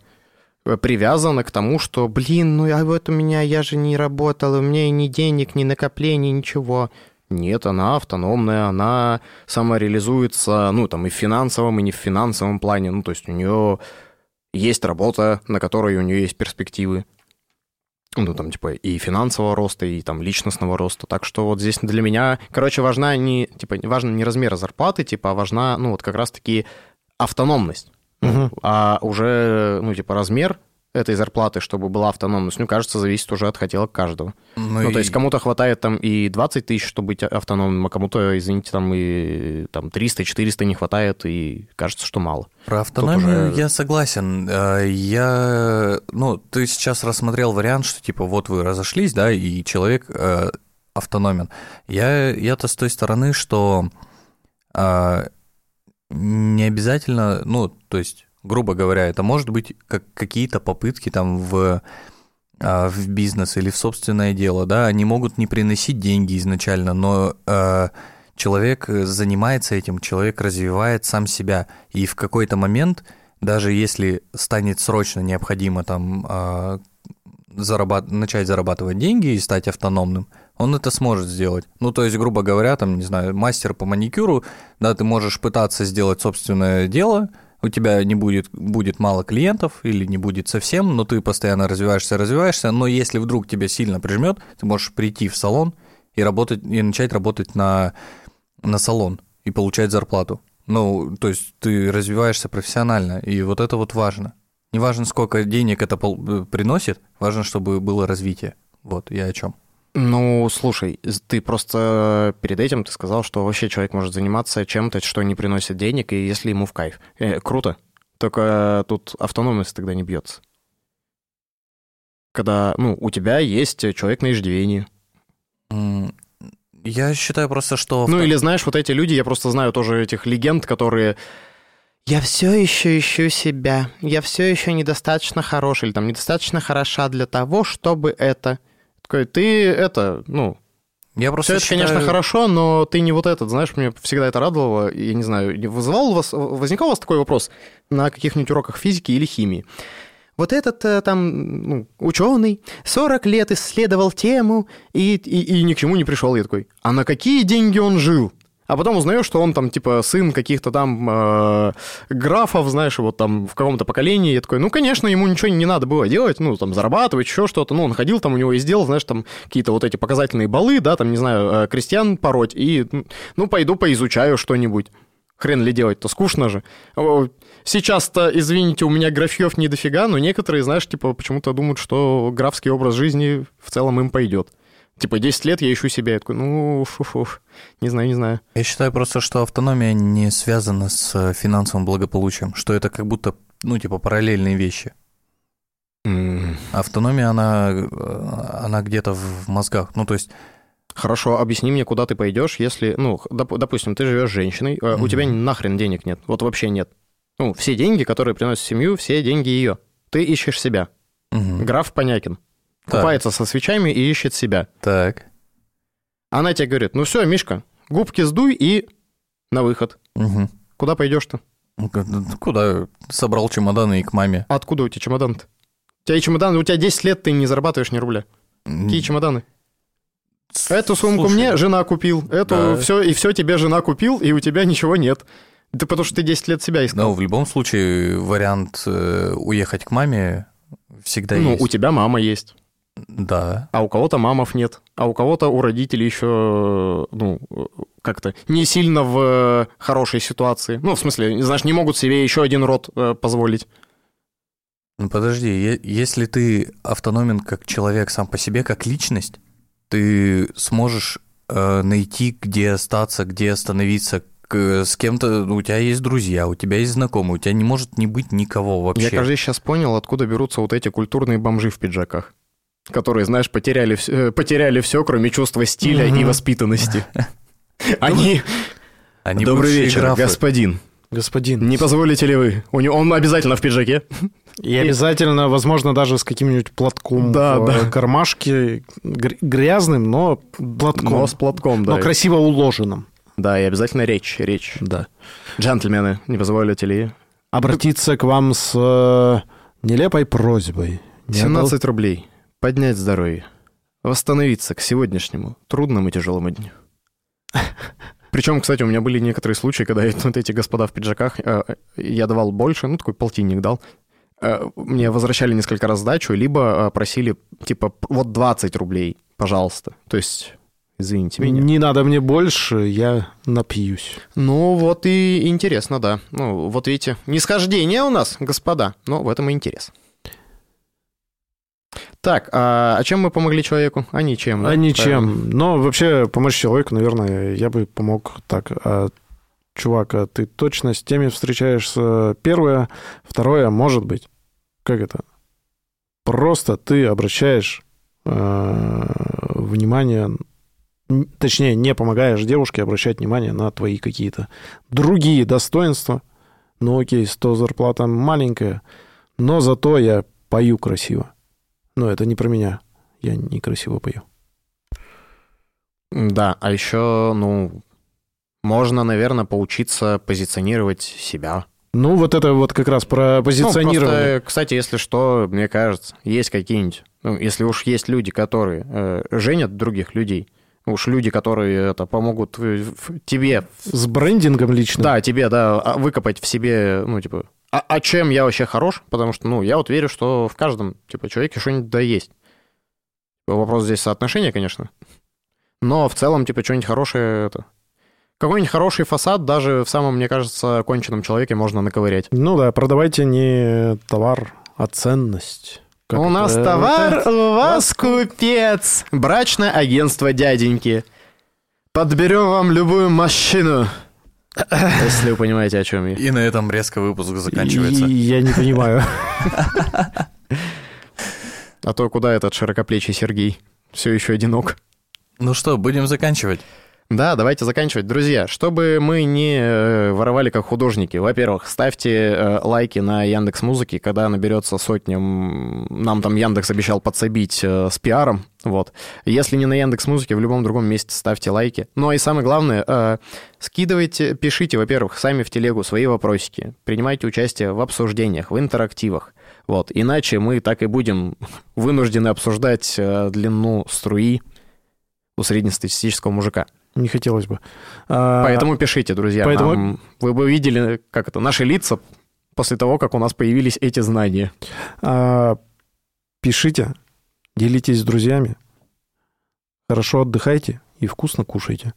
привязана к тому, что, блин, ну, а вот у меня, я же не работала, у меня и ни денег, ни накоплений, ничего. Нет, она автономная, она самореализуется, ну, там, и в финансовом, и не в финансовом плане. Ну, то есть у нее есть работа, на которой у нее есть перспективы. Ну, там, типа, и финансового роста, и там личностного роста. Так что вот здесь для меня, короче, важна не, типа, важно не размер зарплаты, типа, а важна, ну, вот как раз-таки автономность. Мгм. А уже, ну, типа, размер этой зарплаты, чтобы была автономность, ну, кажется, зависит уже от хотелок каждого. Ну, и- то есть кому-то хватает там и 20 тысяч, чтобы быть автономным, а кому-то, извините, там и там 300-400 не хватает, и кажется, что мало. Про автономию уже- я согласен. Э, Я, ну, ты сейчас рассмотрел вариант, что типа вот вы разошлись, да, и человек э, автономен. Я, я-то с той стороны, что э, не обязательно, ну, то есть, грубо говоря, это может быть как какие-то попытки там в а, в бизнес или в собственное дело, да, они могут не приносить деньги изначально, но э, человек занимается этим, человек развивает сам себя, и в какой-то момент, даже если станет срочно необходимо там э, зарабат... начать зарабатывать деньги и стать автономным, он это сможет сделать. Ну, то есть, грубо говоря, там, не знаю, мастер по маникюру, да, ты можешь пытаться сделать собственное дело, у тебя не будет, будет мало клиентов или не будет совсем, но ты постоянно развиваешься, развиваешься, но если вдруг тебя сильно прижмет, ты можешь прийти в салон и работать, и начать работать на, на салон и получать зарплату. Ну, то есть ты развиваешься профессионально, и вот это вот важно. Не важно, сколько денег это приносит, важно, чтобы было развитие. Вот, я о чем. Ну, слушай, ты просто перед этим ты сказал, что вообще человек может заниматься чем-то, что не приносит денег, и если ему в кайф. Э, круто. Только тут автономность тогда не бьется. Когда, ну, у тебя есть человек на иждивении. Я считаю просто, что... Ну, или знаешь, вот эти люди, я просто знаю тоже этих легенд, которые... Я все еще ищу себя, я все еще недостаточно хорош, или там недостаточно хороша для того, чтобы это такой, ты это, ну, я просто Все считаю... это, конечно, хорошо, но ты не вот этот, знаешь, мне всегда это радовало. Я не знаю, вызывал у вас, возникал у вас такой вопрос на каких-нибудь уроках физики или химии? Вот этот э, там ну, ученый 40 лет исследовал тему и, и, и ни к чему не пришел. Я такой, а на какие деньги он жил? А потом узнаешь, что он там, типа, сын каких-то там э, графов, знаешь, вот там в каком-то поколении. Я такой, ну, конечно, ему ничего не надо было делать, ну, там, зарабатывать, еще что-то. Ну, он ходил там, у него и сделал, знаешь, там какие-то вот эти показательные балы, да, там, не знаю, э, крестьян пороть, и, ну, пойду поизучаю что-нибудь. Хрен ли делать-то, скучно же. Сейчас-то, извините, у меня графьев не дофига, но некоторые, знаешь, типа, почему-то думают, что графский образ жизни в целом им пойдет. Типа 10 лет я ищу себя. Я такой, ну, фу-фу, не знаю, не знаю. Я считаю просто, что автономия не связана с э, финансовым благополучием, что это как будто, ну, типа параллельные вещи. Mm. Автономия, она, э, она где-то в мозгах. Ну, то есть Хорошо, объясни мне, куда ты пойдешь, если, ну, доп, допустим, ты живешь с женщиной, mm-hmm. у тебя нахрен денег нет, вот вообще нет. Ну, все деньги, которые приносят семью, все деньги ее. Ты ищешь себя. Mm-hmm. Граф Понякин. Так. Купается со свечами и ищет себя. Так. Она тебе говорит, ну все, Мишка, губки сдуй и на выход. Угу. Куда пойдешь-то? Куда? Собрал чемоданы и к маме. А откуда у тебя чемодан-то? У тебя и чемоданы, у тебя 10 лет ты не зарабатываешь ни рубля. Какие чемоданы? Эту сумку Слушай, мне жена купил, эту да. все, и все тебе жена купил, и у тебя ничего нет. Да потому что ты 10 лет себя искал. Ну, в любом случае, вариант э, уехать к маме всегда ну, есть. Ну, у тебя мама есть. Да. А у кого-то мамов нет. А у кого-то у родителей еще, ну, как-то не сильно в хорошей ситуации. Ну, в смысле, знаешь, не могут себе еще один род э, позволить. Ну, подожди, если ты автономен как человек сам по себе, как личность, ты сможешь э, найти, где остаться, где остановиться, с кем-то, у тебя есть друзья, у тебя есть знакомые, у тебя не может не быть никого вообще. Я, кажется, сейчас понял, откуда берутся вот эти культурные бомжи в пиджаках которые, знаешь, потеряли, все, потеряли все, кроме чувства стиля и воспитанности. Они... [laughs] Они Добрый вечер, графы. господин. Господин. Не позволите ли вы? У него, он обязательно в пиджаке. И обязательно, возможно, даже с каким-нибудь платком да, в да. кармашке. Грязным, но платком. Но с платком, да. Но красиво уложенным. Да, и обязательно речь, речь. Да. Джентльмены, не позволите ли... Обратиться к вам с э, нелепой просьбой. 17 рублей. Поднять здоровье. Восстановиться к сегодняшнему трудному и тяжелому дню. Причем, кстати, у меня были некоторые случаи, когда вот эти господа в пиджаках, э, я давал больше, ну, такой полтинник дал, э, мне возвращали несколько раз сдачу, либо э, просили, типа, вот 20 рублей, пожалуйста. То есть, извините меня. Не надо мне больше, я напьюсь. Ну, вот и интересно, да. Ну, вот видите, нисхождение у нас, господа, но в этом и интерес. Так, а, а чем мы помогли человеку? А ничем. Да? А ничем. Но вообще помочь человеку, наверное, я бы помог так. А, чувак, а ты точно с теми встречаешься? Первое. Второе, может быть. Как это? Просто ты обращаешь э, внимание, точнее, не помогаешь девушке обращать внимание на твои какие-то другие достоинства. Ну окей, 100 зарплата маленькая, но зато я пою красиво Но это не про меня. Я некрасиво пою. Да, а еще, ну, можно, наверное, поучиться позиционировать себя. Ну, вот это вот как раз про Ну, позиционирование. просто, кстати, если что, мне кажется, есть какие-нибудь, ну, если уж есть люди, которые э, женят других людей, уж люди, которые это помогут тебе, С брендингом лично. да, тебе, да, а, выкопать в себе, ну, типа, а, а чем я вообще хорош? Потому что, ну, я вот верю, что в каждом, типа, человеке что-нибудь да есть. Вопрос здесь соотношения, конечно. Но в целом, типа, что-нибудь хорошее это... Какой-нибудь хороший фасад даже в самом, мне кажется, конченном человеке можно наковырять. Ну да, продавайте не товар, а ценность. Как у это? нас товар, это- у вас купец. Брачное агентство дяденьки. Подберем вам любую машину. Если вы понимаете, о чем я. И на этом резко выпуск заканчивается. Я не понимаю. [laughs] А то куда этот широкоплечий Сергей? Все еще одинок. Ну что, будем заканчивать. Да, давайте заканчивать. Друзья, чтобы мы не э, воровали как художники, во-первых, ставьте э, лайки на Яндекс Музыке, когда наберется сотня. м, Нам там Яндекс обещал подсобить э, с пиаром. Вот. Если не на Яндекс Музыке, в любом другом месте ставьте лайки. Ну и самое главное, скидывайте, пишите, во-первых, сами в телегу свои вопросики, принимайте участие в обсуждениях, в интерактивах. Вот. Иначе мы так и будем вынуждены обсуждать длину струи у среднестатистического мужика. Не хотелось бы. А, Поэтому пишите, друзья. поэтому- Нам- вы бы видели, как это, наши лица после того, как у нас появились эти знания. а, Пишите, делитесь с друзьями, хорошо отдыхайте и вкусно кушайте.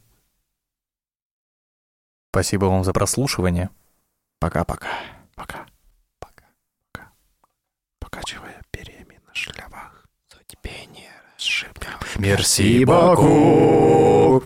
Спасибо вам за прослушивание. Пока-пока. Пока. Пока. Пока. Покачивая перьями на шляпах. Суть пения расшибем. Мерси Баку.